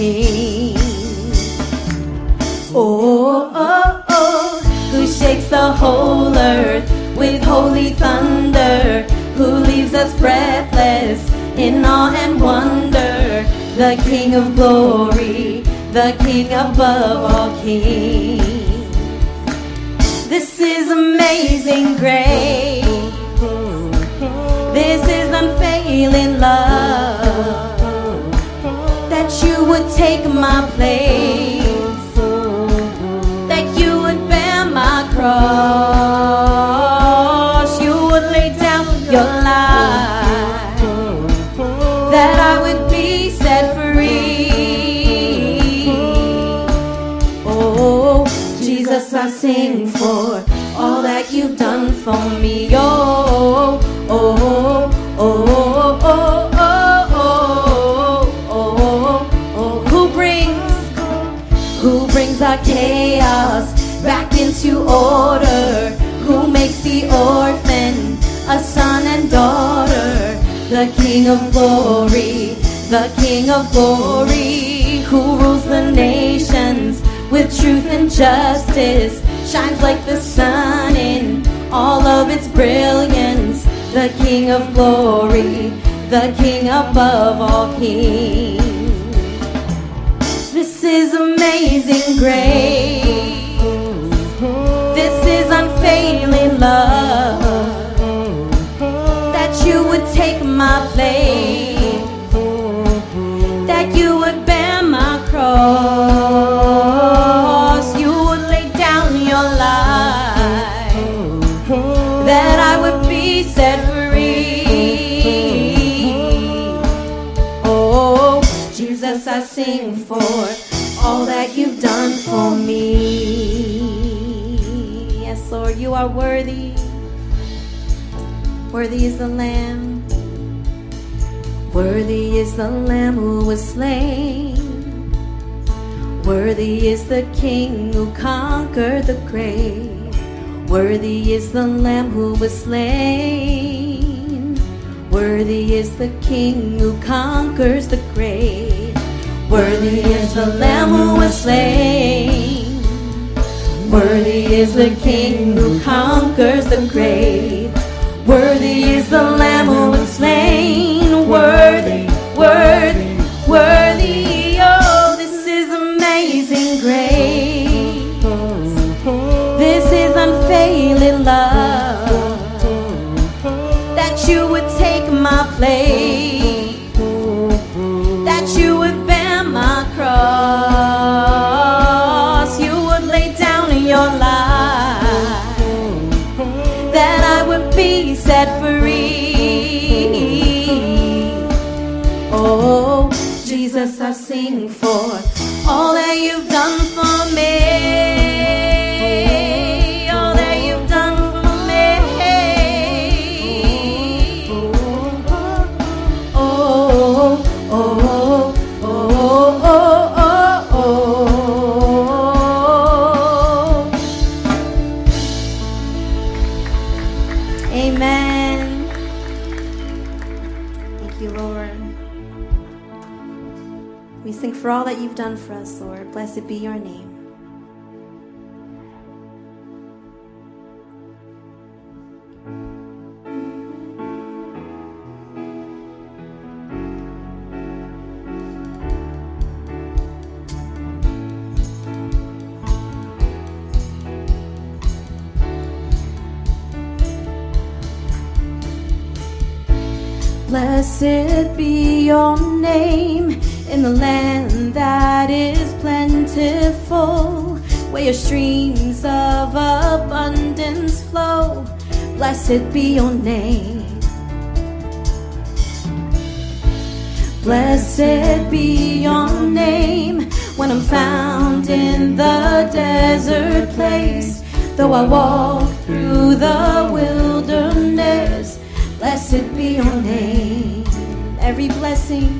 kings. Oh, oh, oh, who shakes the whole earth with holy thunder, who leaves us breathless in awe and wonder. The King of glory, the King above all kings. This is amazing grace. This is unfailing love. That you would take my place. That you would bear my cross. You would lay down your life. That I would be set free. Oh, Jesus, I sing for all that you've done for me. Oh, oh, into order? Who makes the orphan a son and daughter? The King of glory, the King of glory, who rules the nations with truth and justice, shines like the sun in all of its brilliance. The King of glory, the King above all kings. This is amazing grace. My place. That you would bear my cross. You would lay down your life. That I would be set free. Oh, Jesus, I sing for all that you've done for me. Yes, Lord, you are worthy. Worthy is the Lamb. Worthy is the Lamb who was slain. Worthy is the King who conquered the grave. Worthy is the Lamb who was slain. Worthy is the King who conquers the grave. Worthy is the Lamb who was slain. Worthy is the King who conquers the grave. Worthy is the Lamb who was slain. Worthy, worthy, worthy. Oh, this is amazing grace. This is unfailing love. That you would take my place. I sing for all that you've done for me. All that you've done for me. Oh, oh, oh, oh, oh, oh, oh. Amen. Sing for all that you've done for us, Lord. Blessed be your name. Blessed be your name in the land that is plentiful, where your streams of abundance flow. Blessed be your name. Blessed be your name when I'm found in the desert place. Though I walk through the wilderness, blessed be your name. Every blessing,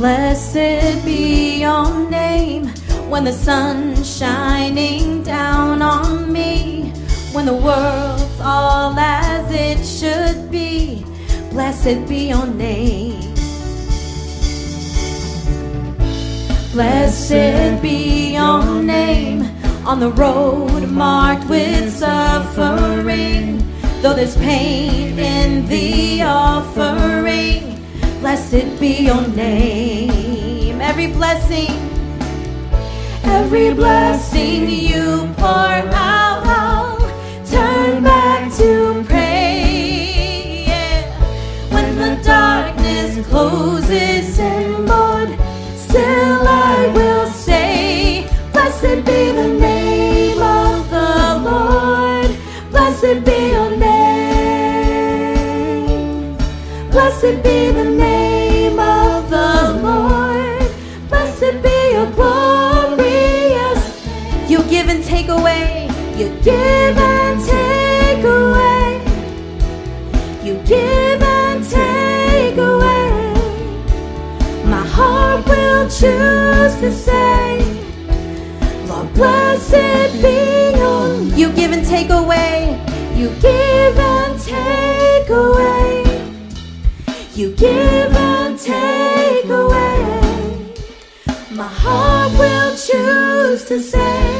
Blessed be your name when the sun's shining down on me, when the world's all as it should be. Blessed be your name. Blessed be your name on the road marked with suffering. Though there's pain in the offering, blessed be your name. Every blessing, every blessing you pour out, I'll turn back to pray. Yeah. When the darkness closes in, Lord, still I will say, Blessed be the name of the Lord. Blessed be your name. Blessed be the away. You give and take away. You give and take away. My heart will choose to say, Lord, blessed be your. name. You give and take away. You give and take away. You give and take away. My heart will choose to say,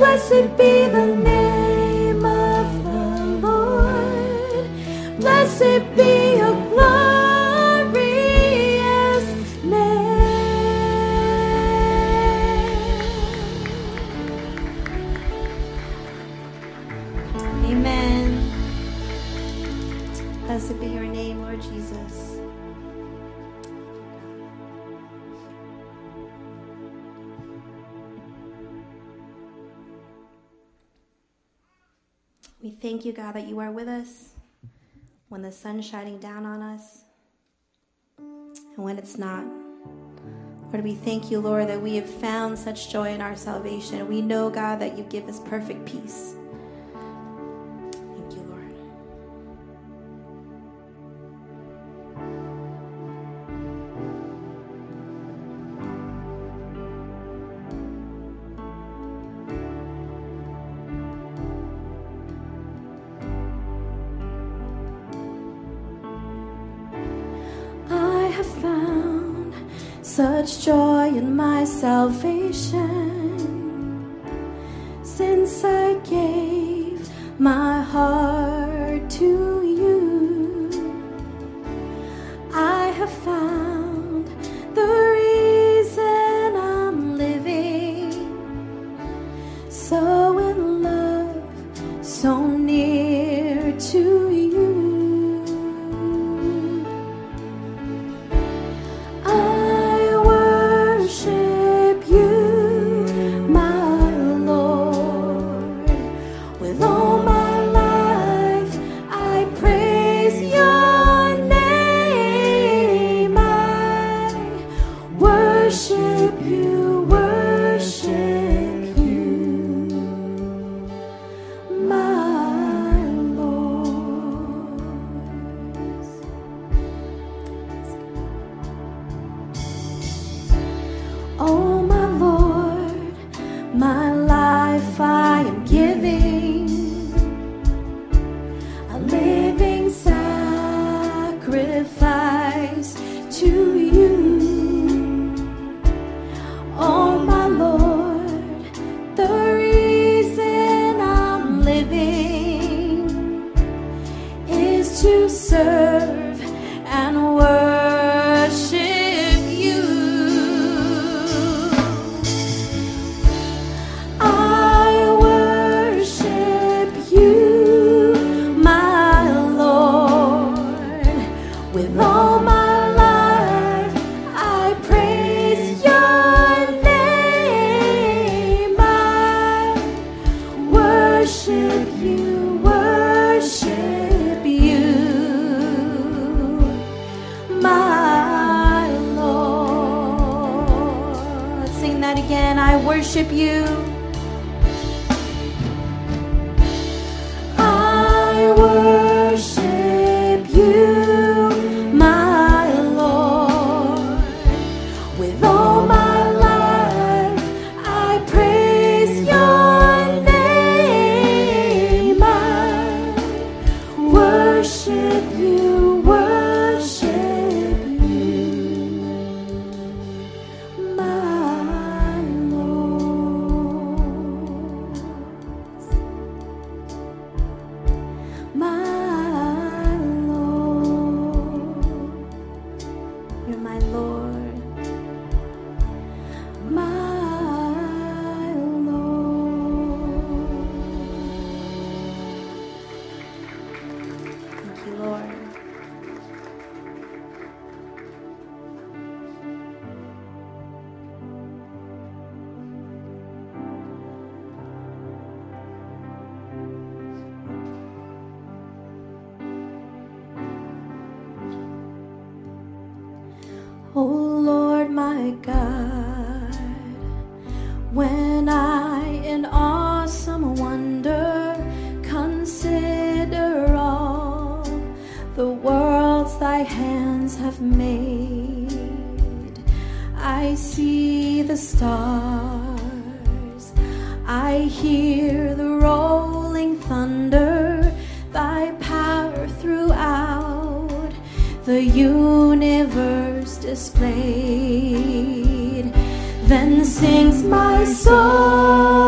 Blessed be the name of the Lord. Blessed be your glorious name. Amen. Blessed be your name, Lord Jesus. Thank you, God, that you are with us when the sun's shining down on us and when it's not. Lord, we thank you, Lord, that we have found such joy in our salvation. We know, God, that you give us perfect peace. Salvation sacrifice. made. I see the stars, I hear the rolling thunder, thy power throughout the universe displayed. Then sings my soul.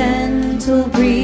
gentle breeze.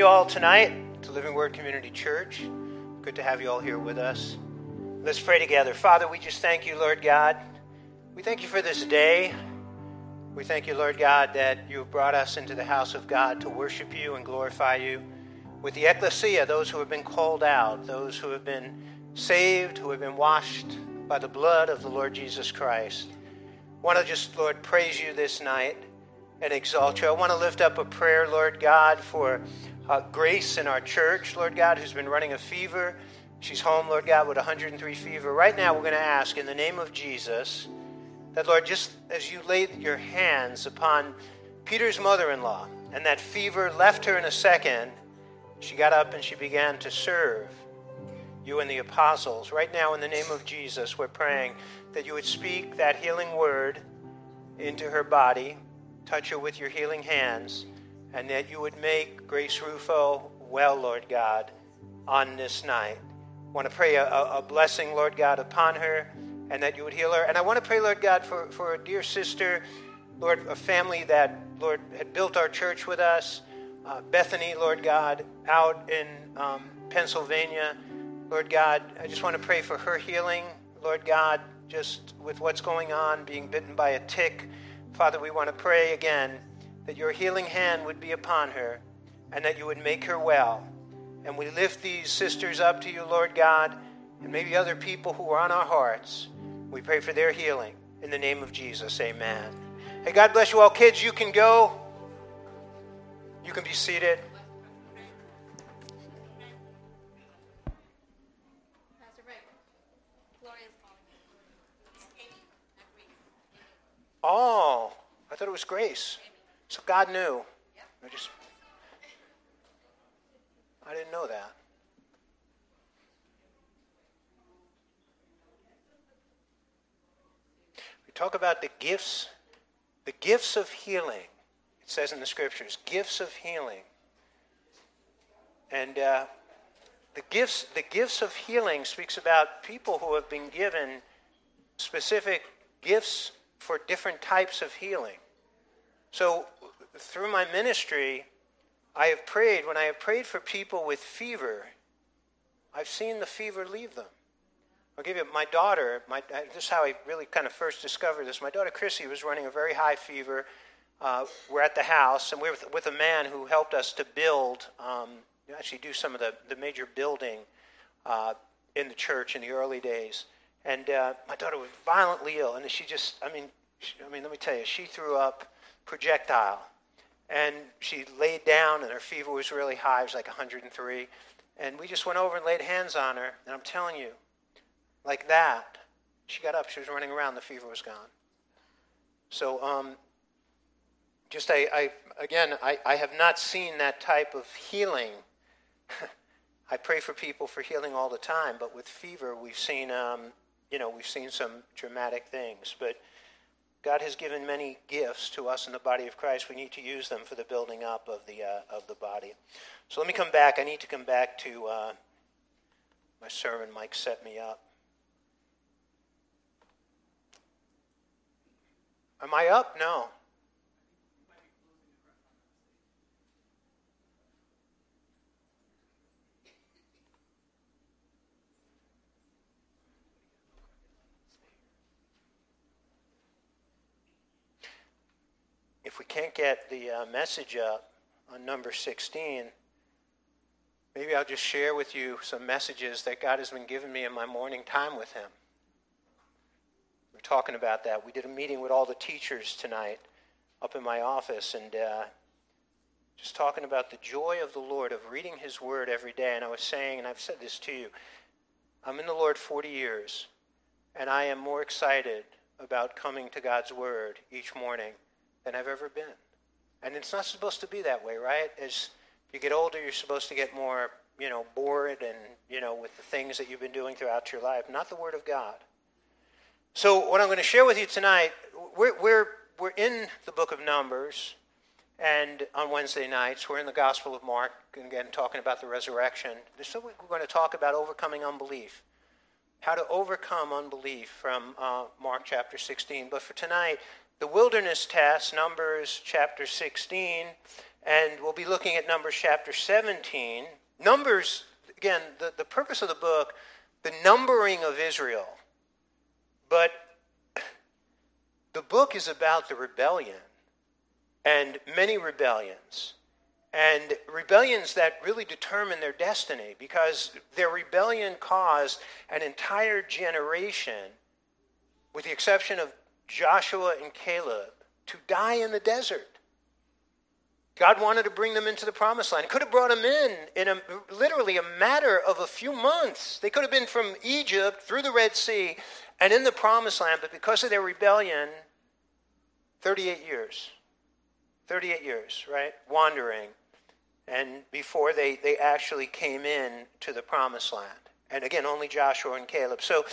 You all tonight to Living Word Community Church. Good to have you all here with us. Let's pray together. Father, we just thank you, Lord God. We thank you for this day. We thank you, Lord God, that you have brought us into the house of God to worship you and glorify you with the ecclesia, those who have been called out, those who have been saved, who have been washed by the blood of the Lord Jesus Christ. I want to just, Lord, praise you this night and exalt you. I want to lift up a prayer, Lord God, for uh, Grace in our church, Lord God, who's been running a fever. She's home, Lord God, with 103 fever. Right now, we're going to ask in the name of Jesus that, Lord, just as you laid your hands upon Peter's mother in law and that fever left her in a second, she got up and she began to serve you and the apostles. Right now, in the name of Jesus, we're praying that you would speak that healing word into her body, touch her with your healing hands, and that you would make Grace Rufo well, Lord God, on this night. I want to pray a, a blessing, Lord God, upon her, and that you would heal her. And I want to pray, Lord God, for, for a dear sister, Lord, a family that, Lord, had built our church with us. Uh, Bethany, Lord God, out in um, Pennsylvania. Lord God, I just want to pray for her healing. Lord God, just with what's going on, being bitten by a tick. Father, we want to pray again that your healing hand would be upon her and that you would make her well. And we lift these sisters up to you, Lord God, and maybe other people who are on our hearts. We pray for their healing. In the name of Jesus, amen. Hey, God bless you all. Kids, you can go. You can be seated. Oh, I thought it was grace. So God knew. I just I didn't know that. We talk about the gifts, the gifts of healing. It says in the scriptures, gifts of healing. And uh, the gifts, the gifts of healing speaks about people who have been given specific gifts for different types of healing. So, through my ministry, I have prayed, when I have prayed for people with fever, I've seen the fever leave them. I'll give you my daughter, my, this is how I really kind of first discovered this. My daughter Chrissy was running a very high fever. Uh, we're at the house, and we're with, with, a man who helped us to build, um, actually do some of the, the major building uh, in the church in the early days. And uh, my daughter was violently ill, and she just, I mean, she, I mean, let me tell you, she threw up projectile. And she laid down, and her fever was really high. It was like 103. And we just went over and laid hands on her. And I'm telling you, like that, she got up. She was running around. The fever was gone. So, um, just I, I again, I, I have not seen that type of healing. I pray for people for healing all the time, but with fever, we've seen, um, you know, we've seen some dramatic things. But God has given many gifts to us in the body of Christ. We need to use them for the building up of the uh, of the body. So let me come back. I need to come back to uh, my sermon. Mike set me up. Am I up? No. If we can't get the uh, message up on number 16, maybe I'll just share with you some messages that God has been giving me in my morning time with Him. We're talking about that. We did a meeting with all the teachers tonight up in my office and uh, just talking about the joy of the Lord of reading His Word every day. And I was saying, and I've said this to you, I'm in the Lord 40 years, and I am more excited about coming to God's Word each morning than I've ever been. And it's not supposed to be that way, right? As you get older, you're supposed to get more, you know, bored and, you know, with the things that you've been doing throughout your life, not the Word of God. So, what I'm going to share with you tonight, we're, we're, we're in the book of Numbers, and on Wednesday nights, we're in the Gospel of Mark, and again, talking about the resurrection. So, we're going to talk about overcoming unbelief, how to overcome unbelief from uh, Mark chapter 16. But for tonight, the wilderness test, Numbers chapter 16, and we'll be looking at Numbers chapter 17. Numbers, again, the, the purpose of the book, the numbering of Israel. But the book is about the rebellion and many rebellions. And rebellions that really determine their destiny because their rebellion caused an entire generation, with the exception of Joshua and Caleb to die in the desert. God wanted to bring them into the promised land. Could have brought them in in a, literally a matter of a few months. They could have been from Egypt through the Red Sea and in the promised land, but because of their rebellion, 38 years. 38 years, right? Wandering. And before they, they actually came in to the promised land. And again, only Joshua and Caleb. So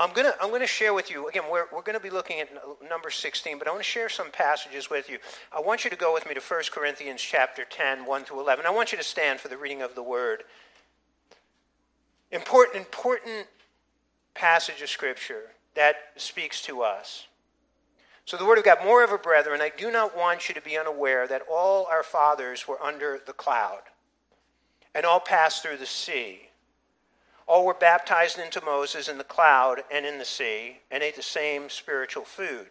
I'm going to I'm gonna share with you, again, we're, we're going to be looking at number 16, but I want to share some passages with you. I want you to go with me to 1 Corinthians chapter 10, 1 through 11. I want you to stand for the reading of the word. Important, important passage of Scripture that speaks to us. So the word of God, moreover, brethren, I do not want you to be unaware that all our fathers were under the cloud and all passed through the sea all were baptized into Moses in the cloud and in the sea, and ate the same spiritual food.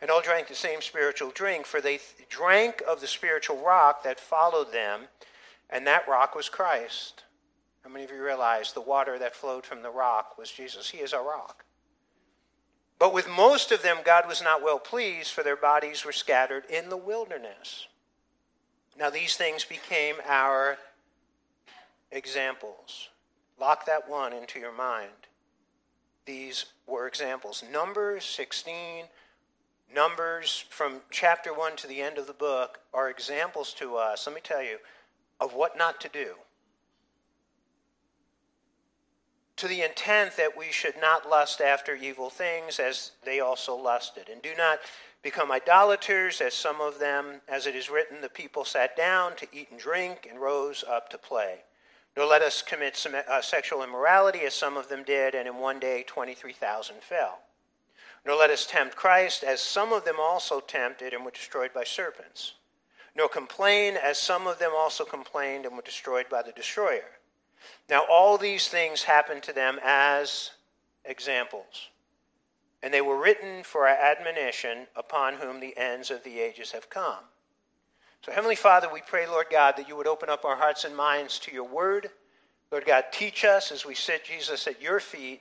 And all drank the same spiritual drink, for they drank of the spiritual rock that followed them, and that rock was Christ. How many of you realize the water that flowed from the rock was Jesus? He is our rock. But with most of them, God was not well pleased, for their bodies were scattered in the wilderness. Now, these things became our examples. Lock that one into your mind. These were examples. Numbers 16, Numbers from chapter 1 to the end of the book are examples to us, let me tell you, of what not to do. To the intent that we should not lust after evil things as they also lusted. And do not become idolaters, as some of them, as it is written, the people sat down to eat and drink and rose up to play. Nor let us commit some, uh, sexual immorality, as some of them did, and in one day 23,000 fell. Nor let us tempt Christ, as some of them also tempted and were destroyed by serpents. Nor complain, as some of them also complained and were destroyed by the destroyer. Now, all these things happened to them as examples, and they were written for our admonition, upon whom the ends of the ages have come. So, Heavenly Father, we pray, Lord God, that you would open up our hearts and minds to your word. Lord God, teach us as we sit, Jesus, at your feet.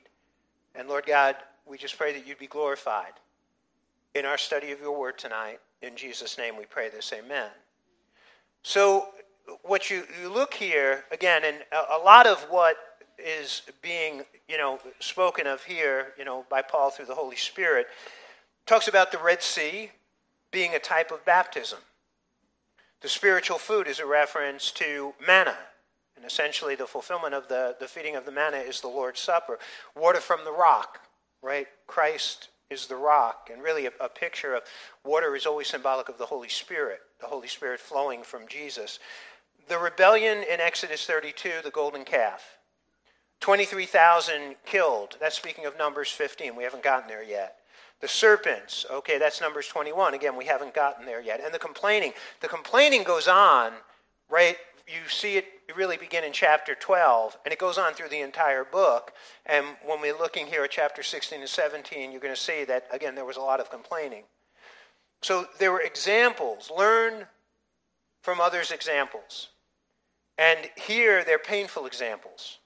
And Lord God, we just pray that you'd be glorified in our study of your word tonight. In Jesus' name we pray this. Amen. So, what you, you look here, again, and a, a lot of what is being, you know, spoken of here, you know, by Paul through the Holy Spirit, talks about the Red Sea being a type of baptism. The spiritual food is a reference to manna. And essentially, the fulfillment of the, the feeding of the manna is the Lord's Supper. Water from the rock, right? Christ is the rock. And really, a, a picture of water is always symbolic of the Holy Spirit, the Holy Spirit flowing from Jesus. The rebellion in Exodus 32, the golden calf. 23,000 killed. That's speaking of Numbers 15. We haven't gotten there yet. The serpents, okay, that's Numbers 21. Again, we haven't gotten there yet. And the complaining. The complaining goes on, right? You see it really begin in chapter 12, and it goes on through the entire book. And when we're looking here at chapter 16 and 17, you're going to see that, again, there was a lot of complaining. So there were examples. Learn from others' examples. And here, they're painful examples.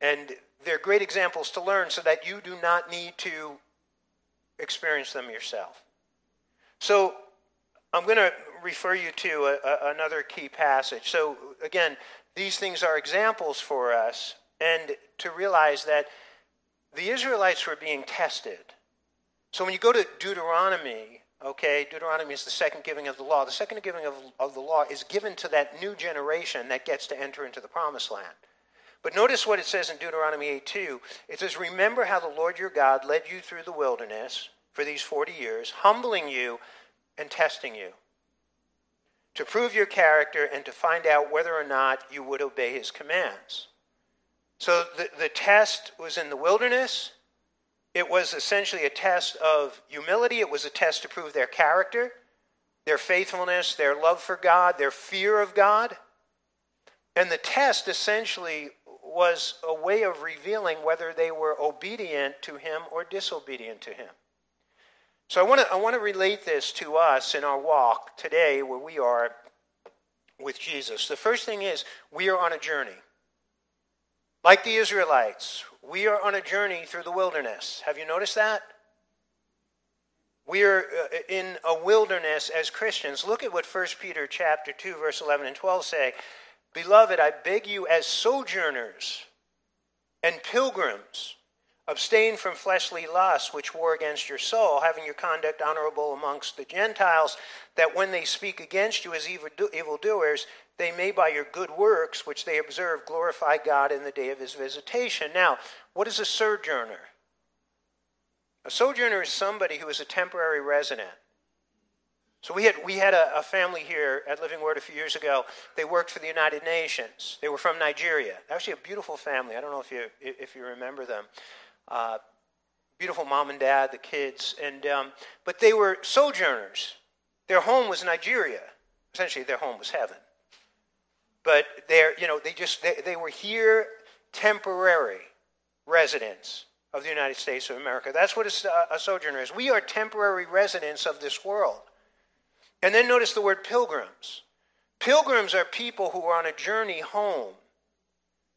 And they're great examples to learn so that you do not need to experience them yourself. So I'm going to refer you to a, a, another key passage. So, again, these things are examples for us, and to realize that the Israelites were being tested. So, when you go to Deuteronomy, okay, Deuteronomy is the second giving of the law. The second giving of, of the law is given to that new generation that gets to enter into the promised land. But notice what it says in Deuteronomy 8 2. It says, Remember how the Lord your God led you through the wilderness for these 40 years, humbling you and testing you to prove your character and to find out whether or not you would obey his commands. So the, the test was in the wilderness. It was essentially a test of humility, it was a test to prove their character, their faithfulness, their love for God, their fear of God. And the test essentially was a way of revealing whether they were obedient to him or disobedient to him. So I want to I want to relate this to us in our walk today where we are with Jesus. The first thing is we are on a journey. Like the Israelites, we are on a journey through the wilderness. Have you noticed that? We are uh, in a wilderness as Christians. Look at what 1 Peter chapter 2 verse 11 and 12 say. Beloved, I beg you as sojourners and pilgrims, abstain from fleshly lusts which war against your soul, having your conduct honorable amongst the Gentiles, that when they speak against you as evildoers, they may by your good works, which they observe, glorify God in the day of his visitation. Now, what is a sojourner? A sojourner is somebody who is a temporary resident. So we had, we had a, a, family here at Living Word a few years ago. They worked for the United Nations. They were from Nigeria. Actually, a beautiful family. I don't know if you, if you remember them. Uh, beautiful mom and dad, the kids. And, um, but they were sojourners. Their home was Nigeria. Essentially, their home was heaven. But they're, you know, they just, they, they were here temporary residents of the United States of America. That's what a, a sojourner is. We are temporary residents of this world. And then notice the word pilgrims. Pilgrims are people who are on a journey home.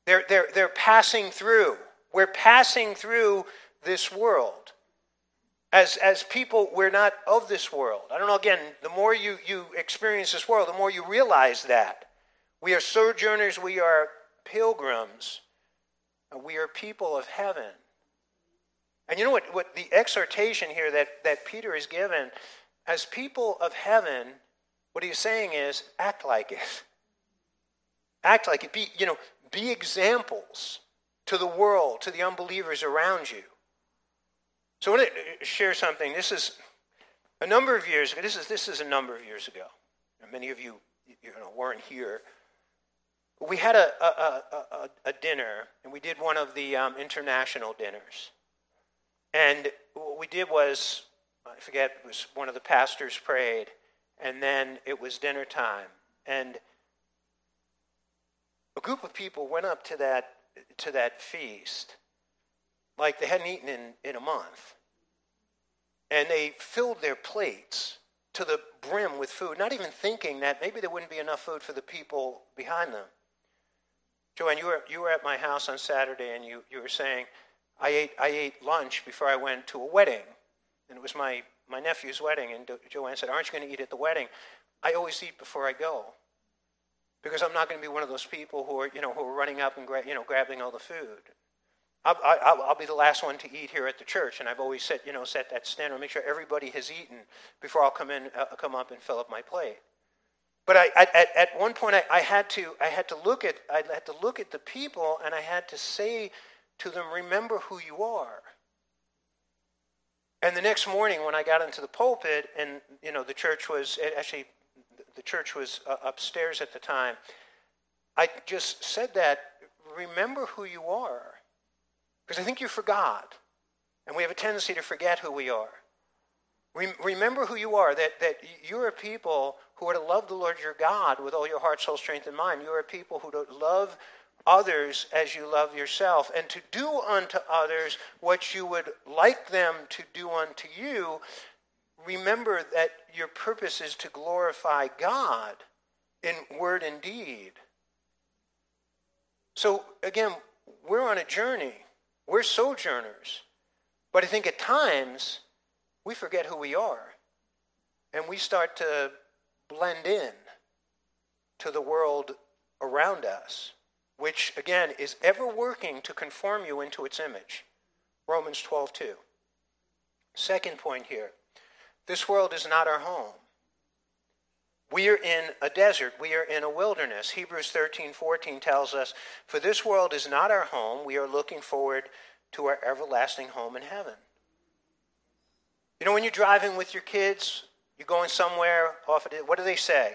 They're, they're, they're passing through. We're passing through this world. As, as people, we're not of this world. I don't know, again, the more you, you experience this world, the more you realize that. We are sojourners, we are pilgrims, we are people of heaven. And you know what, what the exhortation here that, that Peter is given as people of heaven, what he's saying is act like it. Act like it. Be, you know, be examples to the world, to the unbelievers around you. So I want to share something. This is a number of years ago. This is, this is a number of years ago. Many of you, you know, weren't here. We had a, a, a, a dinner, and we did one of the um, international dinners. And what we did was I forget, it was one of the pastors prayed, and then it was dinner time. And a group of people went up to that, to that feast like they hadn't eaten in, in a month. And they filled their plates to the brim with food, not even thinking that maybe there wouldn't be enough food for the people behind them. Joanne, you were, you were at my house on Saturday and you, you were saying, I ate, I ate lunch before I went to a wedding. And it was my, my nephew's wedding, and Joanne said, Aren't you going to eat at the wedding? I always eat before I go. Because I'm not going to be one of those people who are, you know, who are running up and gra- you know, grabbing all the food. I'll, I'll, I'll, be the last one to eat here at the church, and I've always set, you know, set that standard, make sure everybody has eaten before I'll come in, uh, come up and fill up my plate. But I, at, at one point, I, I, had to, I had to look at, I had to look at the people, and I had to say to them, "Remember who you are." And the next morning, when I got into the pulpit, and you know, the church was actually, the church was uh, upstairs at the time. I just said that. Remember who you are, because I think you forgot, and we have a tendency to forget who we are. Remember who you are, that, that you are a people who are to love the Lord your God with all your heart, soul, strength, and mind. You are a people who don't love others as you love yourself, and to do unto others what you would like them to do unto you. Remember that your purpose is to glorify God in word and deed. So, again, we're on a journey. We're sojourners. But I think at times we forget who we are. And we start to blend in to the world around us, which again is ever working to conform you into its image. Romans 12, 2. Second point here this world is not our home. We are in a desert. We are in a wilderness. Hebrews 13, 14 tells us, For this world is not our home. We are looking forward to our everlasting home in heaven. You know, when you're driving with your kids, you're going somewhere off of what do they say?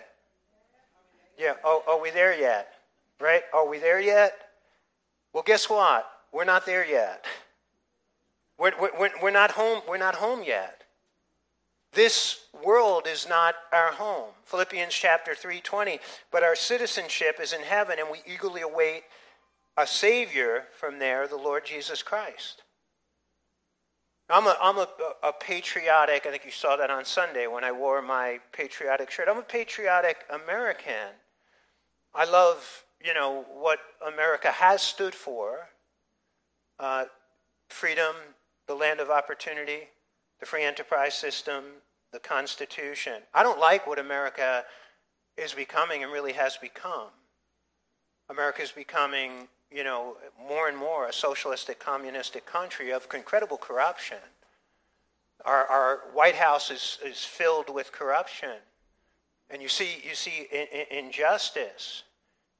Yeah, oh, are we there yet? Right? Are we there yet? Well, guess what? We're not there yet. We're, we're, we're, not home, we're not home yet. This world is not our home. Philippians chapter 3:20, but our citizenship is in heaven and we eagerly await a savior from there, the Lord Jesus Christ. I'm a, I'm a, a patriotic, I think you saw that on Sunday when I wore my patriotic shirt. I'm a patriotic American. I love, you know, what America has stood for uh, freedom, the land of opportunity, the free enterprise system, the Constitution. I don't like what America is becoming and really has become. America is becoming you know, more and more a socialistic, communistic country of incredible corruption. Our, our White House is, is filled with corruption. And you see, you see in, in, injustice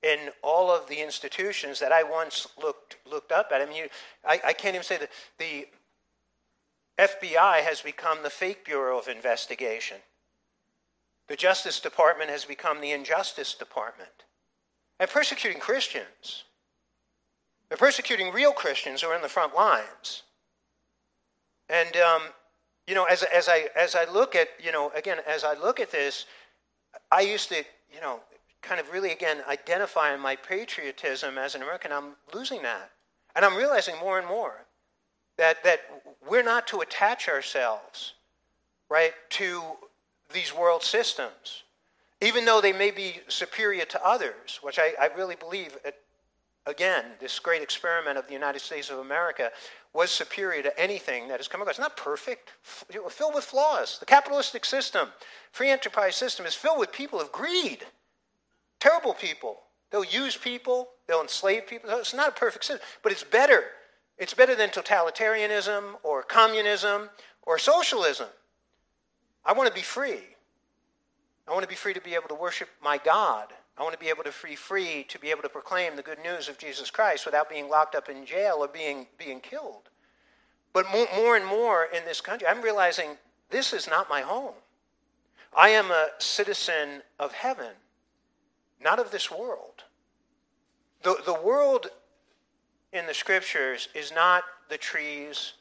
in all of the institutions that I once looked, looked up at. I mean, you, I, I can't even say that the FBI has become the fake bureau of investigation. The Justice Department has become the injustice department. And persecuting Christians they're persecuting real Christians who are in the front lines. And, um, you know, as, as, I, as I look at, you know, again, as I look at this, I used to, you know, kind of really, again, identifying my patriotism as an American. I'm losing that. And I'm realizing more and more that, that we're not to attach ourselves, right, to these world systems, even though they may be superior to others, which I, I really believe again, this great experiment of the United States of America was superior to anything that has come across. It's not perfect, filled with flaws. The capitalistic system, free enterprise system, is filled with people of greed. Terrible people. They'll use people, they'll enslave people. It's not a perfect system, but it's better. It's better than totalitarianism or communism or socialism. I want to be free. I want to be free to be able to worship my God I want to be able to be free to be able to proclaim the good news of Jesus Christ without being locked up in jail or being, being killed. But more, more and more in this country, I'm realizing this is not my home. I am a citizen of heaven, not of this world. The, the world in the scriptures is not the trees,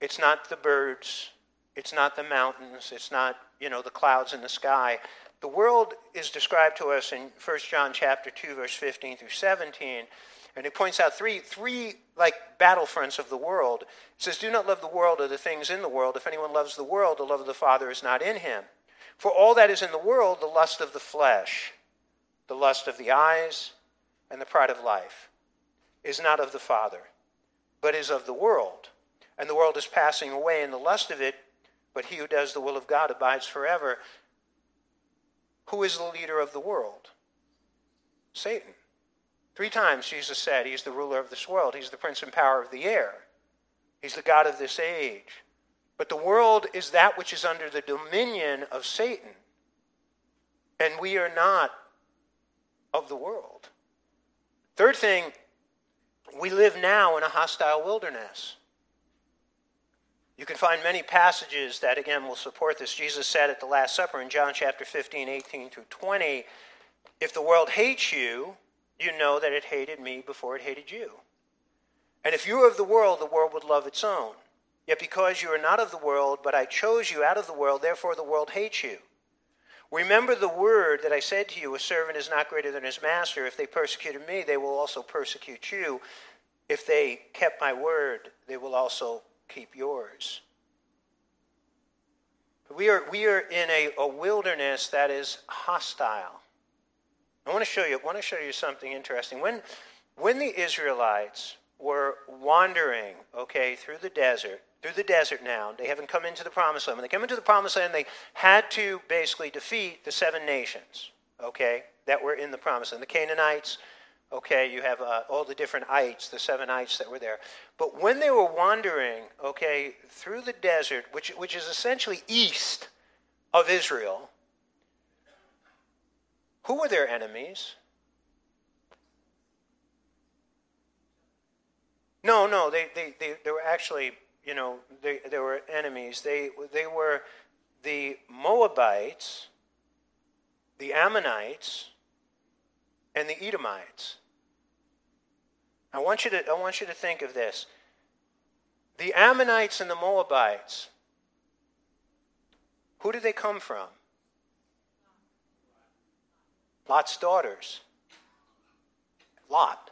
it's not the birds, it's not the mountains, it's not, you know, the clouds in the sky. The world is described to us in 1 John chapter 2 verse 15 through 17 and it points out three three like battlefronts of the world. It says do not love the world or the things in the world. If anyone loves the world, the love of the Father is not in him. For all that is in the world, the lust of the flesh, the lust of the eyes, and the pride of life is not of the Father, but is of the world. And the world is passing away in the lust of it, but he who does the will of God abides forever. Who is the leader of the world? Satan. Three times Jesus said he's the ruler of this world, he's the prince and power of the air, he's the God of this age. But the world is that which is under the dominion of Satan. And we are not of the world. Third thing, we live now in a hostile wilderness. You can find many passages that, again, will support this. Jesus said at the Last Supper in John chapter 15, 18 through 20, If the world hates you, you know that it hated me before it hated you. And if you were of the world, the world would love its own. Yet because you are not of the world, but I chose you out of the world, therefore the world hates you. Remember the word that I said to you a servant is not greater than his master. If they persecuted me, they will also persecute you. If they kept my word, they will also keep yours. We are, we are in a, a wilderness that is hostile. I want to show you, I want to show you something interesting. When, when the Israelites were wandering, okay, through the desert, through the desert now, they haven't come into the promised land. When they come into the promised land, they had to basically defeat the seven nations, okay, that were in the promised land. The Canaanites, Okay, you have uh, all the different ites, the seven ites that were there. But when they were wandering, okay, through the desert, which, which is essentially east of Israel, who were their enemies? No, no, they, they, they, they were actually, you know, they, they were enemies. They, they were the Moabites, the Ammonites, and the Edomites. I want you to, I want you to think of this. The Ammonites and the Moabites, who did they come from? Lot's daughters. Lot.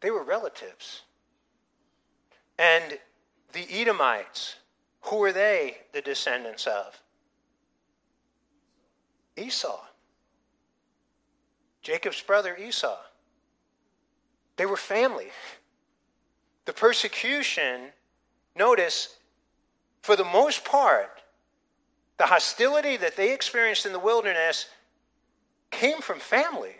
They were relatives. And the Edomites, who were they the descendants of? Esau. Jacob's brother Esau. They were family. The persecution, notice, for the most part, the hostility that they experienced in the wilderness came from family.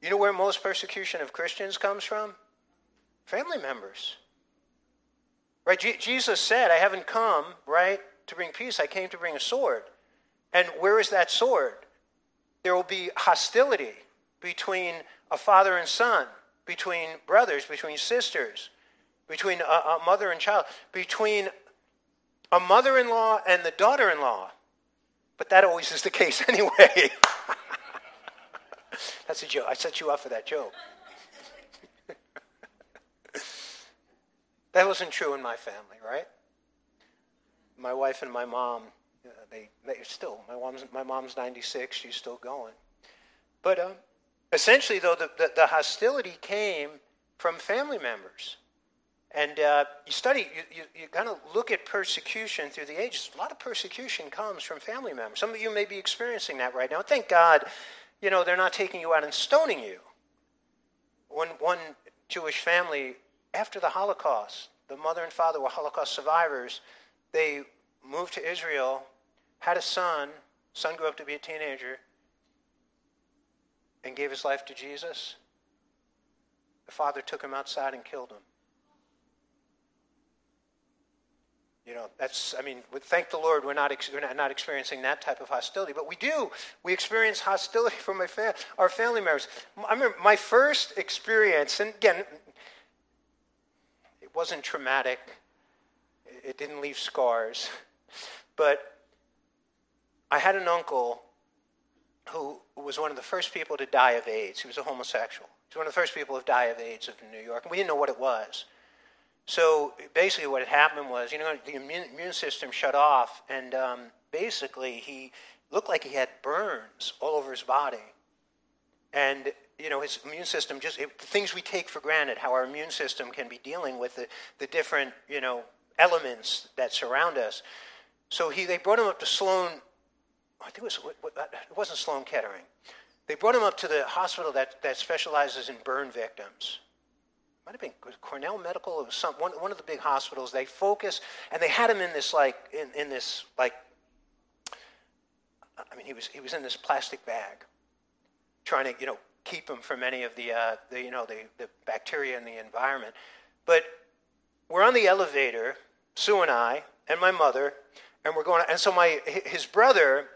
You know where most persecution of Christians comes from? Family members. Right? Je- Jesus said, I haven't come, right, to bring peace. I came to bring a sword. And where is that sword? There will be hostility between a father and son, between brothers, between sisters, between a, a mother and child, between a mother in law and the daughter in law. But that always is the case anyway. That's a joke. I set you up for that joke. That wasn't true in my family, right? My wife and my mom, uh, they, they still, my mom's, my mom's 96, she's still going. But um, Essentially, though, the, the, the hostility came from family members. And uh, you study, you, you, you kind of look at persecution through the ages. A lot of persecution comes from family members. Some of you may be experiencing that right now. Thank God, you know, they're not taking you out and stoning you. One, one Jewish family, after the Holocaust, the mother and father were Holocaust survivors. They moved to Israel, had a son. Son grew up to be a teenager and gave his life to Jesus, the father took him outside and killed him. You know, that's, I mean, thank the Lord we're not, we're not not experiencing that type of hostility, but we do. We experience hostility from my fa- our family members. I remember my first experience, and again, wasn't traumatic, it didn't leave scars, but I had an uncle who was one of the first people to die of AIDS. He was a homosexual. He was one of the first people to die of AIDS of New York, and we didn't know what it was. So basically, what had happened was, you know, the immune, immune system shut off, and um, basically, he looked like he had burns all over his body. And, you know, his immune system just, it, things we take for granted, how our immune system can be dealing with the, the different, you know, elements that surround us. So he, they brought him up to Sloan I think it, was, uh, it wasn't Sloan Kettering. They brought him up to the hospital that, that specializes in burn victims. Might have been Cornell Medical. Was some, one, one of the big hospitals. They focus, and they had him in this like in, in this like. I mean, he was he was in this plastic bag, trying to you know keep them from any of the uh, the you know the the bacteria in the environment. But we're on the elevator, Sue and I, and my mother, and we're going. And so my his brother,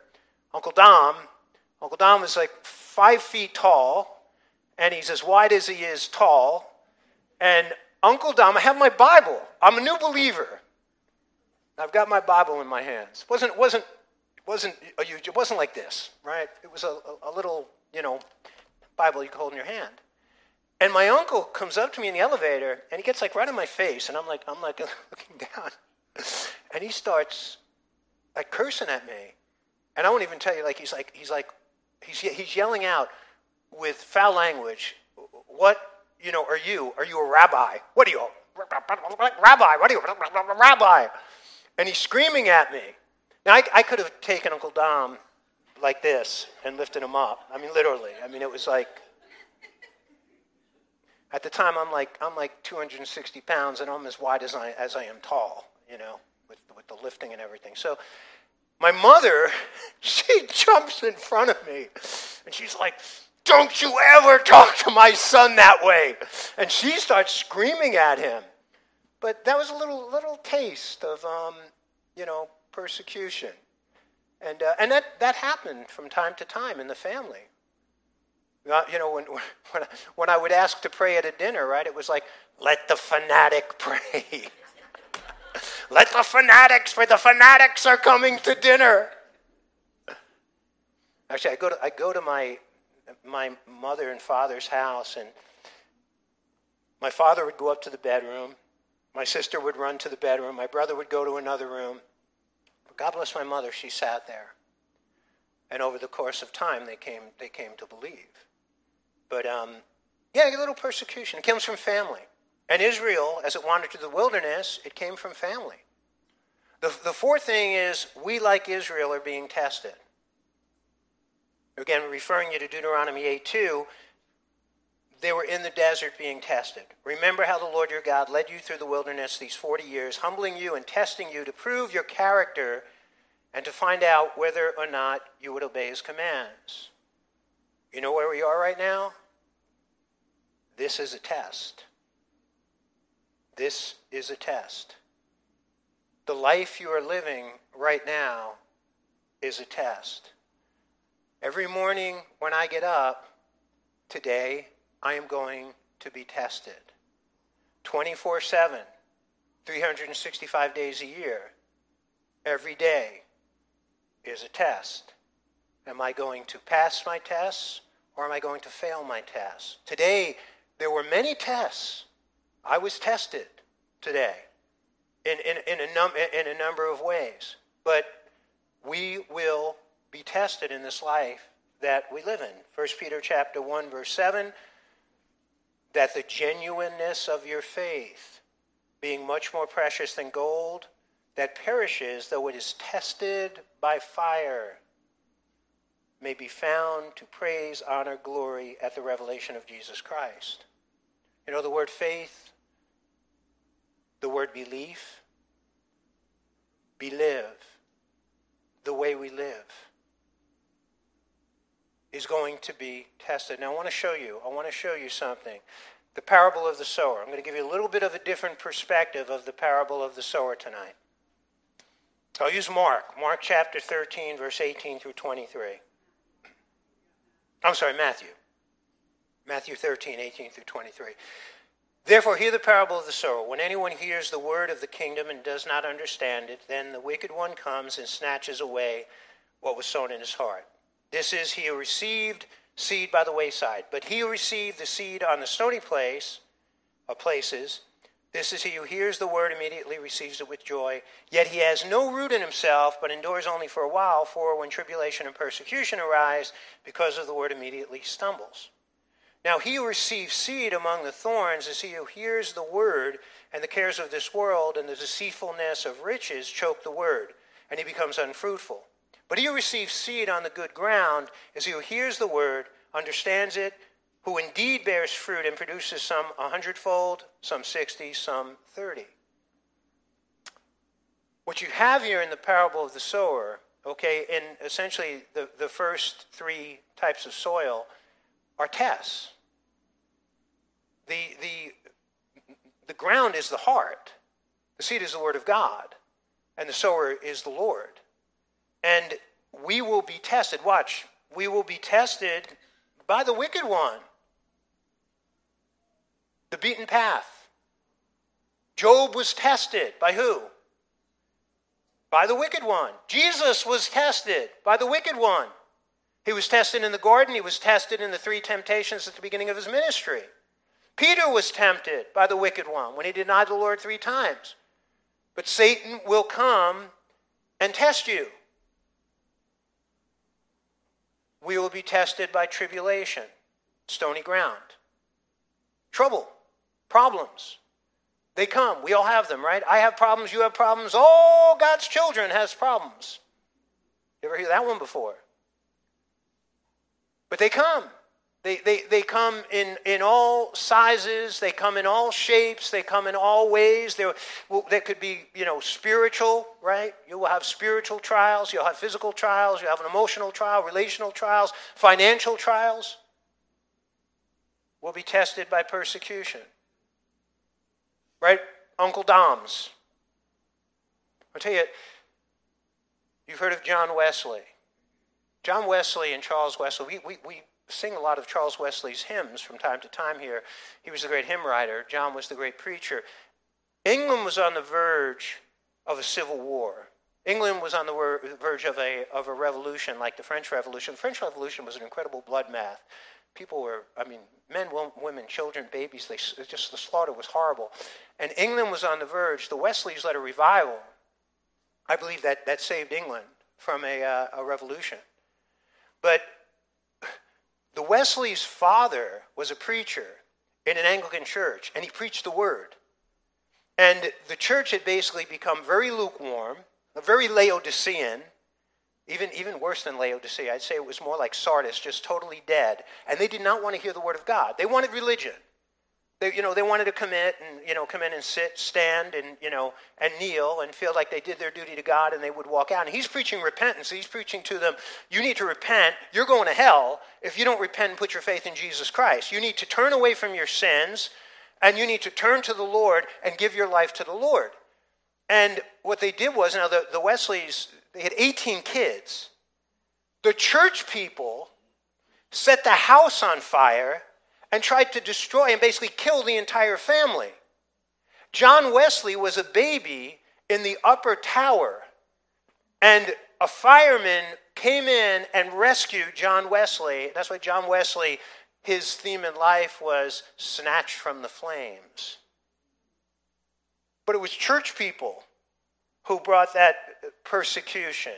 Uncle Dom, Uncle Dom is like five feet tall, and he's as wide as he is tall. And Uncle Dom, I have my Bible. I'm a new believer. I've got my Bible in my hands. wasn't wasn't wasn't a huge, it wasn't like this, right? It was a, a, a little, you know, Bible you hold in your hand. And my uncle comes up to me in the elevator and he gets like right in my face, and I'm like, I'm like looking down. And he starts like cursing at me. And I won't even tell you, like he's like he's like he's he's yelling out with foul language, what you know, are you? Are you a rabbi? What are you? Rabbi, what are you? Rabbi. And he's screaming at me. Now, I, I could have taken Uncle Dom like this and lifting him up. I mean, literally. I mean, it was like, at the time, I'm like, I'm like 260 pounds and I'm as wide as I, as I am tall, you know, with, with the lifting and everything. So my mother, she jumps in front of me and she's like, don't you ever talk to my son that way. And she starts screaming at him. But that was a little, little taste of, um, you know, persecution. And, uh, and that, that happened from time to time in the family. You know, when, when, when I would ask to pray at a dinner, right, it was like, let the fanatic pray. let the fanatics, for the fanatics are coming to dinner. Actually, I go to, I go to my, my mother and father's house, and my father would go up to the bedroom. My sister would run to the bedroom. My brother would go to another room. God bless my mother, she sat there. And over the course of time, they came, they came to believe. But um, yeah, a little persecution. It comes from family. And Israel, as it wandered through the wilderness, it came from family. The, the fourth thing is we, like Israel, are being tested. Again, referring you to Deuteronomy 8 2, they were in the desert being tested. Remember how the Lord your God led you through the wilderness these 40 years, humbling you and testing you to prove your character and to find out whether or not you would obey his commands. You know where we are right now? This is a test. This is a test. The life you are living right now is a test. Every morning when I get up today, I am going to be tested 24 7, 365 days a year. Every day is a test. Am I going to pass my tests or am I going to fail my tests? Today, there were many tests. I was tested today in, in, in, a, num- in a number of ways. But we will be tested in this life that we live in. 1 Peter chapter 1 verse 7 that the genuineness of your faith, being much more precious than gold, that perishes though it is tested by fire, may be found to praise, honor, glory at the revelation of Jesus Christ. You know, the word faith, the word belief, believe, the way we live is going to be tested. Now, I want to show you, I want to show you something. The parable of the sower. I'm going to give you a little bit of a different perspective of the parable of the sower tonight. I'll use Mark, Mark chapter 13, verse 18 through 23. I'm sorry, Matthew. Matthew 13, 18 through 23. Therefore, hear the parable of the sower. When anyone hears the word of the kingdom and does not understand it, then the wicked one comes and snatches away what was sown in his heart. This is he who received seed by the wayside. But he who received the seed on the stony place, or places, this is he who hears the word, immediately receives it with joy. Yet he has no root in himself, but endures only for a while. For when tribulation and persecution arise because of the word, immediately stumbles. Now he who receives seed among the thorns is he who hears the word, and the cares of this world and the deceitfulness of riches choke the word, and he becomes unfruitful. But he who receives seed on the good ground is he who hears the word, understands it, who indeed bears fruit and produces some a hundredfold, some sixty, some thirty. What you have here in the parable of the sower, okay, in essentially the, the first three types of soil are tests. The, the, the ground is the heart, the seed is the word of God. and the sower is the Lord. And we will be tested. Watch, we will be tested by the wicked one, the beaten path. Job was tested by who? By the wicked one. Jesus was tested by the wicked one. He was tested in the garden, he was tested in the three temptations at the beginning of his ministry. Peter was tempted by the wicked one when he denied the Lord three times. But Satan will come and test you. We will be tested by tribulation, stony ground, trouble, problems. They come. We all have them, right? I have problems, you have problems. All God's children has problems. You ever hear that one before? But they come. They, they, they come in, in all sizes, they come in all shapes, they come in all ways. There, well, there could be, you know, spiritual, right? You will have spiritual trials, you'll have physical trials, you'll have an emotional trial, relational trials, financial trials. Will be tested by persecution. Right? Uncle Dom's. I'll tell you, you've heard of John Wesley. John Wesley and Charles Wesley, we, we, we sing a lot of Charles Wesley's hymns from time to time here. He was the great hymn writer, John was the great preacher. England was on the verge of a civil war. England was on the verge of a, of a revolution like the French Revolution. The French Revolution was an incredible bloodbath. People were, I mean, men, women, children, babies, they, just the slaughter was horrible. And England was on the verge. The Wesleys led a revival. I believe that, that saved England from a, uh, a revolution. But the Wesley's father was a preacher in an Anglican church, and he preached the word. And the church had basically become very lukewarm, very Laodicean, even, even worse than Laodicea. I'd say it was more like Sardis, just totally dead. And they did not want to hear the word of God. They wanted religion. They, you know, they wanted to commit and, you know, come in and sit, stand, and, you know, and kneel and feel like they did their duty to God and they would walk out. And he's preaching repentance. He's preaching to them, you need to repent. You're going to hell if you don't repent and put your faith in Jesus Christ. You need to turn away from your sins and you need to turn to the Lord and give your life to the Lord. And what they did was, now the, the Wesleys, they had 18 kids. The church people set the house on fire and tried to destroy and basically kill the entire family. John Wesley was a baby in the upper tower, and a fireman came in and rescued John Wesley. That's why John Wesley, his theme in life was snatched from the flames. But it was church people who brought that persecution,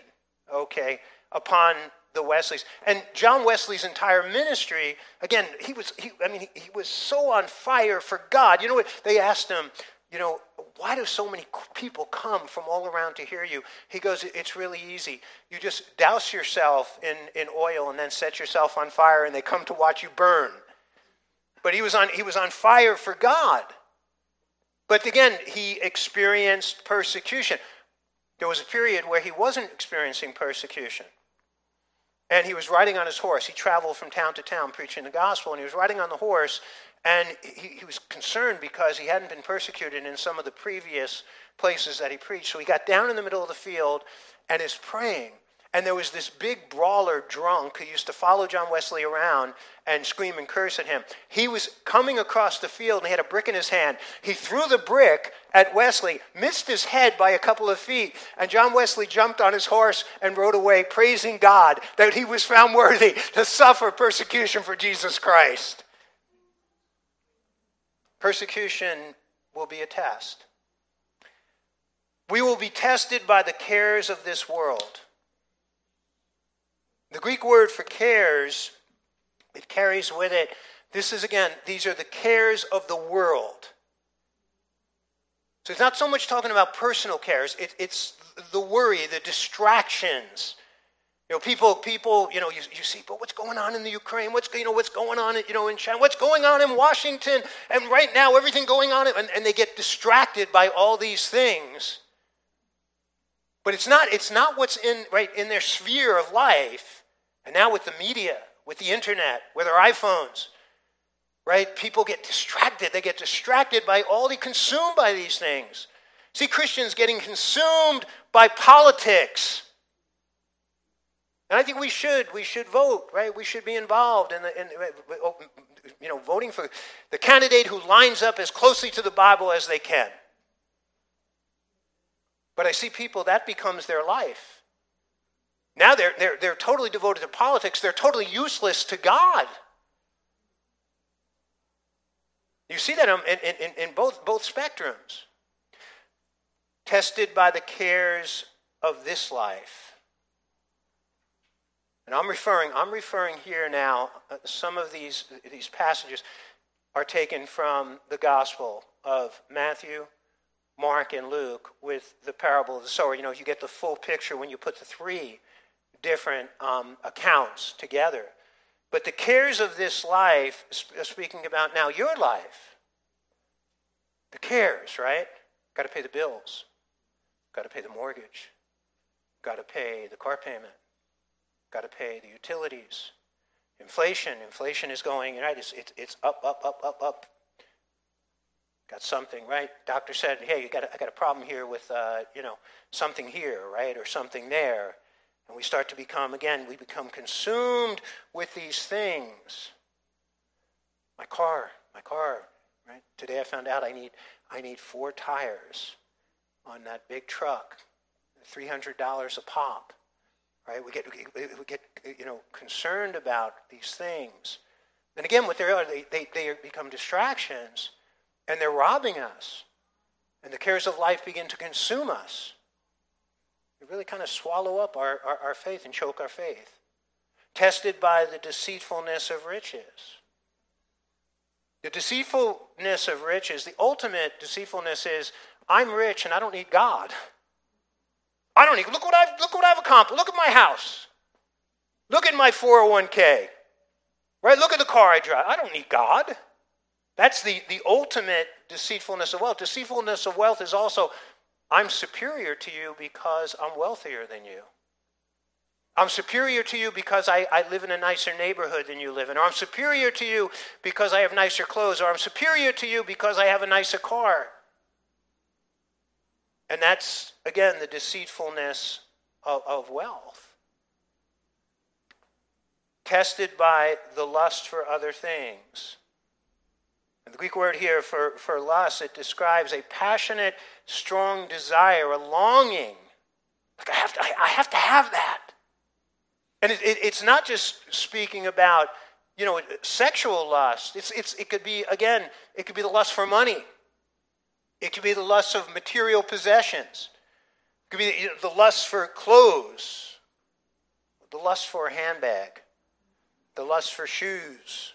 okay, upon the Wesleys. And John Wesley's entire ministry, again, he was, he, I mean, he, he was so on fire for God. You know what? They asked him, you know, why do so many people come from all around to hear you? He goes, it's really easy. You just douse yourself in, in oil and then set yourself on fire, and they come to watch you burn. But he was on, he was on fire for God. But again, he experienced persecution. There was a period where he wasn't experiencing persecution. And he was riding on his horse. He traveled from town to town preaching the gospel, and he was riding on the horse. And he, he was concerned because he hadn't been persecuted in some of the previous places that he preached. So he got down in the middle of the field and is praying. And there was this big brawler drunk who used to follow John Wesley around and scream and curse at him. He was coming across the field and he had a brick in his hand. He threw the brick at Wesley, missed his head by a couple of feet, and John Wesley jumped on his horse and rode away, praising God that he was found worthy to suffer persecution for Jesus Christ. Persecution will be a test. We will be tested by the cares of this world. The Greek word for cares, it carries with it, this is again, these are the cares of the world. So it's not so much talking about personal cares, it, it's the worry, the distractions. You know, people, people, you know, you, you see, but what's going on in the Ukraine? What's, you know, what's going on, you know, in China? What's going on in Washington? And right now, everything going on, and, and they get distracted by all these things. But it's not, it's not what's in, right, in their sphere of life. And now with the media, with the internet, with our iPhones, right? People get distracted. They get distracted by all the consumed by these things. See Christians getting consumed by politics. And I think we should. We should vote, right? We should be involved in, the, in you know, voting for the candidate who lines up as closely to the Bible as they can. But I see people, that becomes their life. Now they're, they're, they're totally devoted to politics, they're totally useless to God. You see that in, in, in both, both spectrums. Tested by the cares of this life. And I'm referring, I'm referring here now, uh, some of these, these passages are taken from the Gospel of Matthew, Mark and Luke with the parable of the sower. You know, you get the full picture when you put the three different um, accounts together. But the cares of this life, uh, speaking about now your life, the cares, right? Got to pay the bills, got to pay the mortgage, got to pay the car payment, got to pay the utilities. Inflation, inflation is going, right? It's, it's, it's up, up, up, up, up got something, right? Doctor said, hey, you got a, I got a problem here with, uh, you know, something here, right, or something there. And we start to become, again, we become consumed with these things. My car, my car, right? Today I found out I need, I need four tires on that big truck, $300 a pop, right? We get, we get, you know, concerned about these things. And again, what they are, they, they, they become distractions and they're robbing us. And the cares of life begin to consume us. They really kind of swallow up our, our, our faith and choke our faith. Tested by the deceitfulness of riches. The deceitfulness of riches, the ultimate deceitfulness is I'm rich and I don't need God. I don't need look what I've look what I've accomplished. Look at my house. Look at my 401k. Right? Look at the car I drive. I don't need God. That's the, the ultimate deceitfulness of wealth. Deceitfulness of wealth is also, I'm superior to you because I'm wealthier than you. I'm superior to you because I, I live in a nicer neighborhood than you live in. Or I'm superior to you because I have nicer clothes. Or I'm superior to you because I have a nicer car. And that's, again, the deceitfulness of, of wealth. Tested by the lust for other things. The Greek word here for, for lust, it describes a passionate, strong desire, a longing. Like, I have to, I, I have, to have that. And it, it, it's not just speaking about, you know, sexual lust. It's, it's, it could be, again, it could be the lust for money. It could be the lust of material possessions. It could be the, you know, the lust for clothes, the lust for a handbag, the lust for shoes,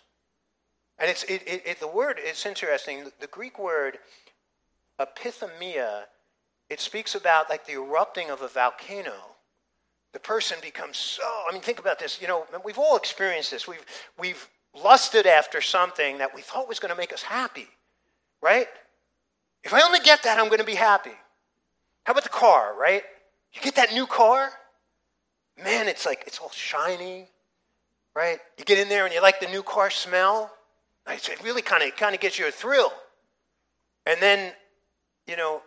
and it's, it, it, it, the word, it's interesting. The Greek word epithumia, it speaks about like the erupting of a volcano. The person becomes so, I mean, think about this. You know, we've all experienced this. We've, we've lusted after something that we thought was going to make us happy, right? If I only get that, I'm going to be happy. How about the car, right? You get that new car, man, it's like, it's all shiny, right? You get in there and you like the new car smell. It really kind of kind of gets you a thrill. And then, you know,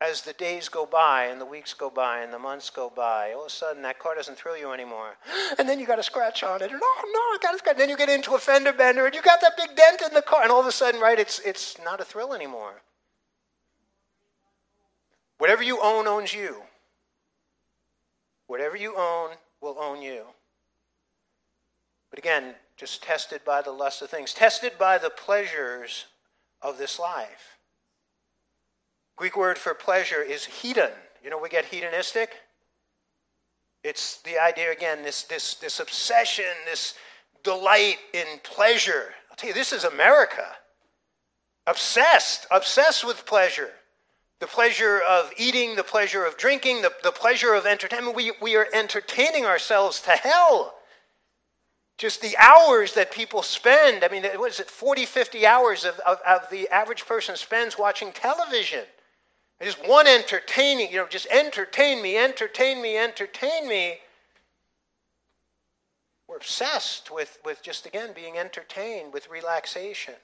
as the days go by and the weeks go by and the months go by, all of a sudden that car doesn't thrill you anymore. And then you got a scratch on it, and oh no, I got a scratch. Then you get into a fender bender, and you got that big dent in the car, and all of a sudden, right, it's it's not a thrill anymore. Whatever you own owns you. Whatever you own will own you. But again, just tested by the lust of things, tested by the pleasures of this life. Greek word for pleasure is hedon. You know, we get hedonistic. It's the idea again, this this this obsession, this delight in pleasure. I'll tell you, this is America. Obsessed, obsessed with pleasure. The pleasure of eating, the pleasure of drinking, the, the pleasure of entertainment. We, we are entertaining ourselves to hell just the hours that people spend. I mean, what is it, 40, 50 hours of, of, of the average person spends watching television. Just one entertaining, you know, just entertain me, entertain me, entertain me. We're obsessed with, with just, again, being entertained, with relaxation.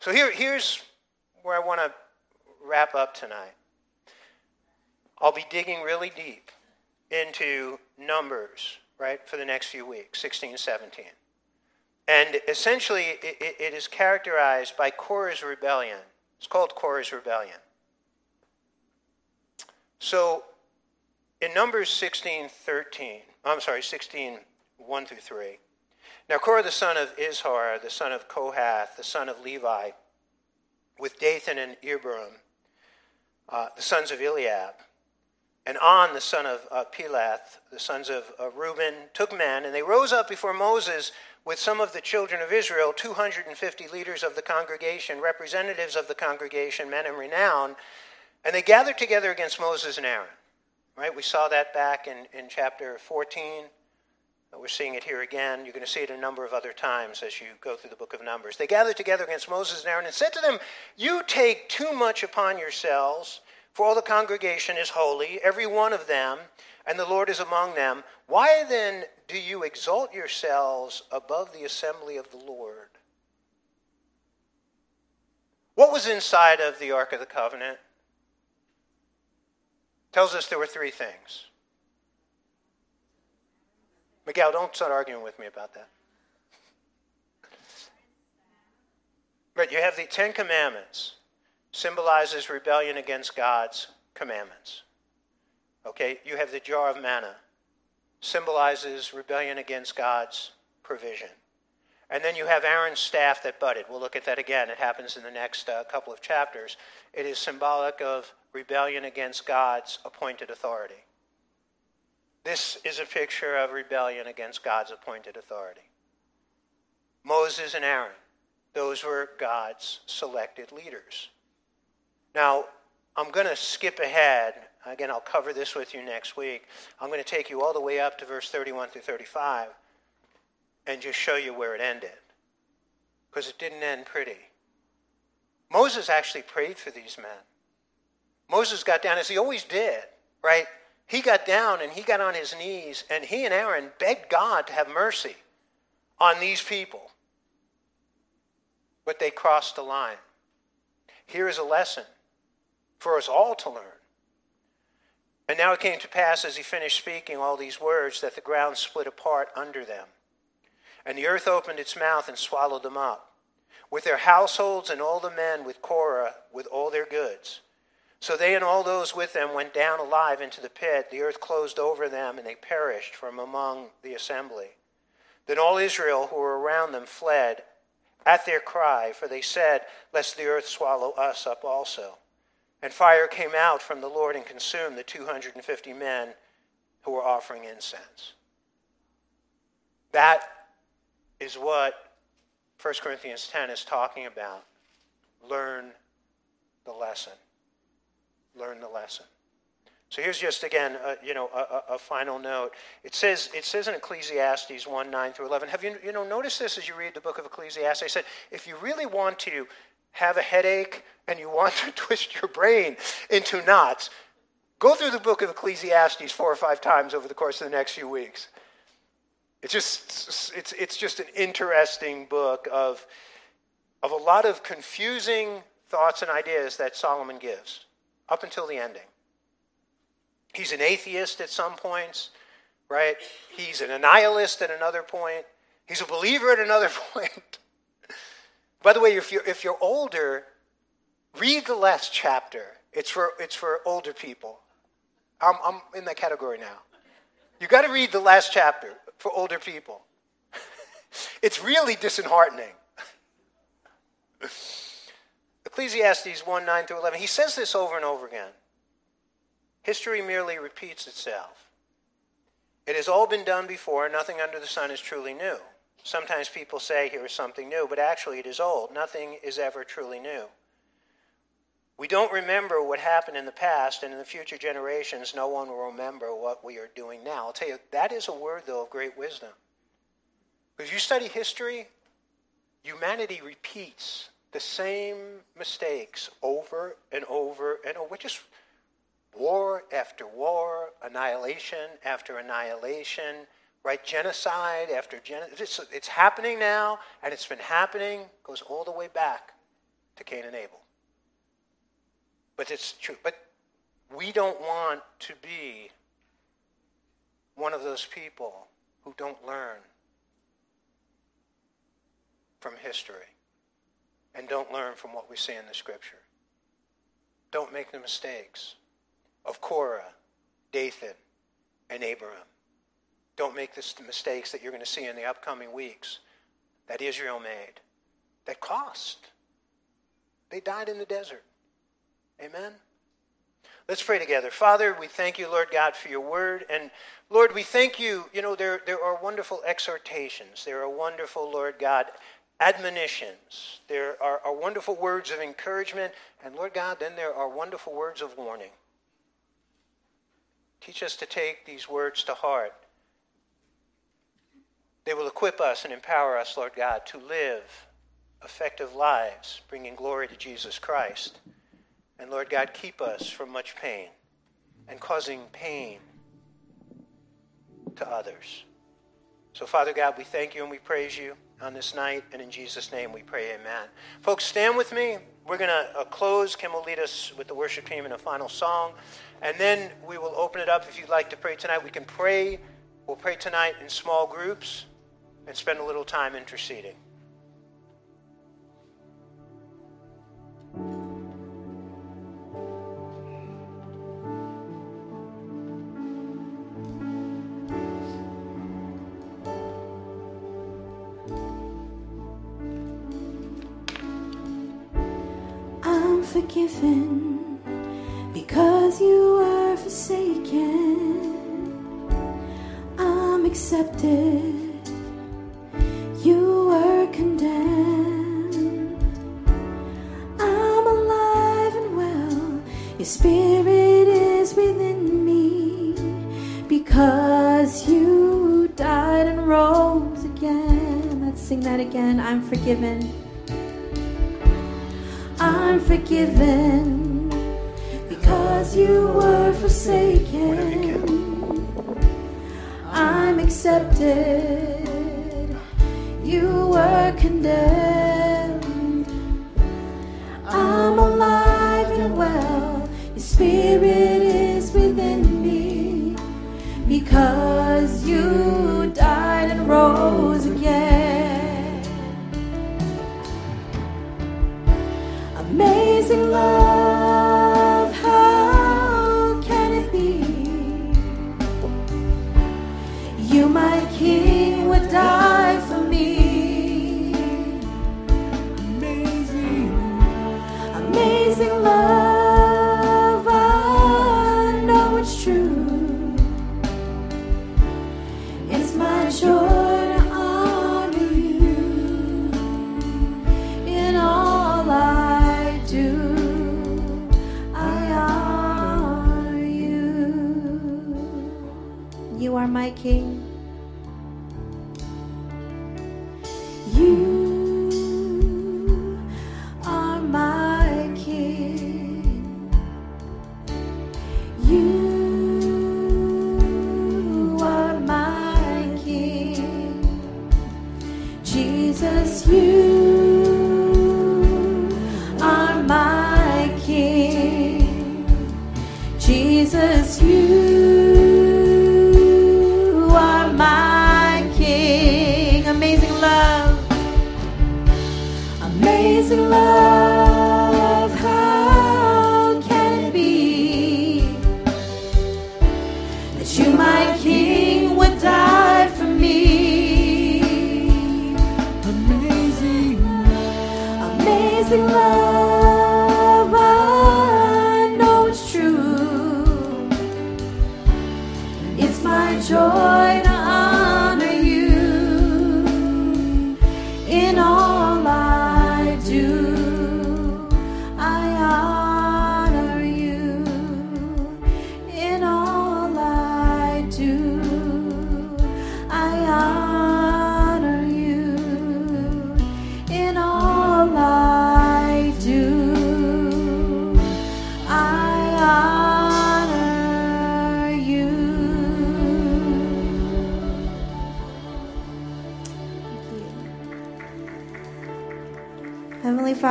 So here, here's where I want to wrap up tonight, I'll be digging really deep into Numbers, right, for the next few weeks, 16, 17. And essentially, it, it is characterized by Korah's rebellion. It's called Korah's rebellion. So, in Numbers 16, 13, I'm sorry, 16, 1 through 3. Now, Korah, the son of Izhar, the son of Kohath, the son of Levi, with Dathan and Abiram, uh, the sons of Eliab, and On, the son of uh, Peleth, the sons of uh, Reuben, took men, and they rose up before Moses with some of the children of Israel, 250 leaders of the congregation, representatives of the congregation, men of renown, and they gathered together against Moses and Aaron. Right? We saw that back in, in chapter 14. We're seeing it here again. You're going to see it a number of other times as you go through the book of Numbers. They gathered together against Moses and Aaron and said to them, You take too much upon yourselves, for all the congregation is holy, every one of them, and the Lord is among them. Why then do you exalt yourselves above the assembly of the Lord? What was inside of the Ark of the Covenant? Tells us there were three things. Miguel, don't start arguing with me about that. But you have the Ten Commandments, symbolizes rebellion against God's commandments. Okay, you have the jar of manna, symbolizes rebellion against God's provision. And then you have Aaron's staff that budded. We'll look at that again. It happens in the next uh, couple of chapters. It is symbolic of rebellion against God's appointed authority. This is a picture of rebellion against God's appointed authority. Moses and Aaron, those were God's selected leaders. Now, I'm going to skip ahead. Again, I'll cover this with you next week. I'm going to take you all the way up to verse 31 through 35 and just show you where it ended. Because it didn't end pretty. Moses actually prayed for these men. Moses got down, as he always did, right? He got down and he got on his knees, and he and Aaron begged God to have mercy on these people. But they crossed the line. Here is a lesson for us all to learn. And now it came to pass as he finished speaking all these words that the ground split apart under them. And the earth opened its mouth and swallowed them up, with their households and all the men with Korah, with all their goods. So they and all those with them went down alive into the pit. The earth closed over them, and they perished from among the assembly. Then all Israel who were around them fled at their cry, for they said, Lest the earth swallow us up also. And fire came out from the Lord and consumed the 250 men who were offering incense. That is what 1 Corinthians 10 is talking about. Learn the lesson. Learn the lesson. So here's just again, uh, you know, a, a, final note. It says it says in Ecclesiastes one nine through eleven. Have you you know noticed this as you read the book of Ecclesiastes? I said if you really want to have a headache and you want to twist your brain into knots, go through the book of Ecclesiastes four or five times over the course of the next few weeks. It's just, it's, it's just an interesting book of, of a lot of confusing thoughts and ideas that Solomon gives up until the ending. He's an atheist at some points, right? He's an nihilist at another point. He's a believer at another point. By the way, if you're, if you're older, read the last chapter. It's for, it's for older people. I'm, I'm in that category now. You've got to read the last chapter for older people. it's really disheartening. Ecclesiastes 1 9 through 11. He says this over and over again. History merely repeats itself. It has all been done before, nothing under the sun is truly new. Sometimes people say here is something new, but actually it is old. Nothing is ever truly new. We don't remember what happened in the past, and in the future generations, no one will remember what we are doing now. I'll tell you, that is a word, though, of great wisdom. Because you study history, humanity repeats the same mistakes over and over and over. Just war after war, annihilation after annihilation, right? Genocide after genocide. It's, it's happening now, and it's been happening, goes all the way back to Cain and Abel. But it's true. But we don't want to be one of those people who don't learn from history and don't learn from what we see in the scripture. Don't make the mistakes of Korah, Dathan, and Abiram. Don't make the mistakes that you're going to see in the upcoming weeks that Israel made that cost. They died in the desert. Amen? Let's pray together. Father, we thank you, Lord God, for your word. And Lord, we thank you. You know, there, there are wonderful exhortations. There are wonderful, Lord God, admonitions. There are, are wonderful words of encouragement. And Lord God, then there are wonderful words of warning. Teach us to take these words to heart. They will equip us and empower us, Lord God, to live effective lives, bringing glory to Jesus Christ. And Lord God, keep us from much pain and causing pain to others. So, Father God, we thank you and we praise you on this night. And in Jesus' name we pray, amen. Folks, stand with me. We're going to uh, close. Kim will lead us with the worship team in a final song. And then we will open it up. If you'd like to pray tonight, we can pray. We'll pray tonight in small groups and spend a little time interceding. I'm forgiven. I'm forgiven because you were forsaken. I'm accepted.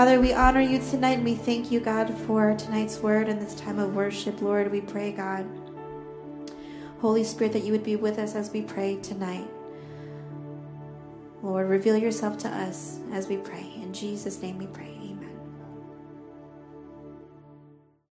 Father, we honor you tonight and we thank you, God, for tonight's word and this time of worship. Lord, we pray, God, Holy Spirit, that you would be with us as we pray tonight. Lord, reveal yourself to us as we pray. In Jesus' name we pray.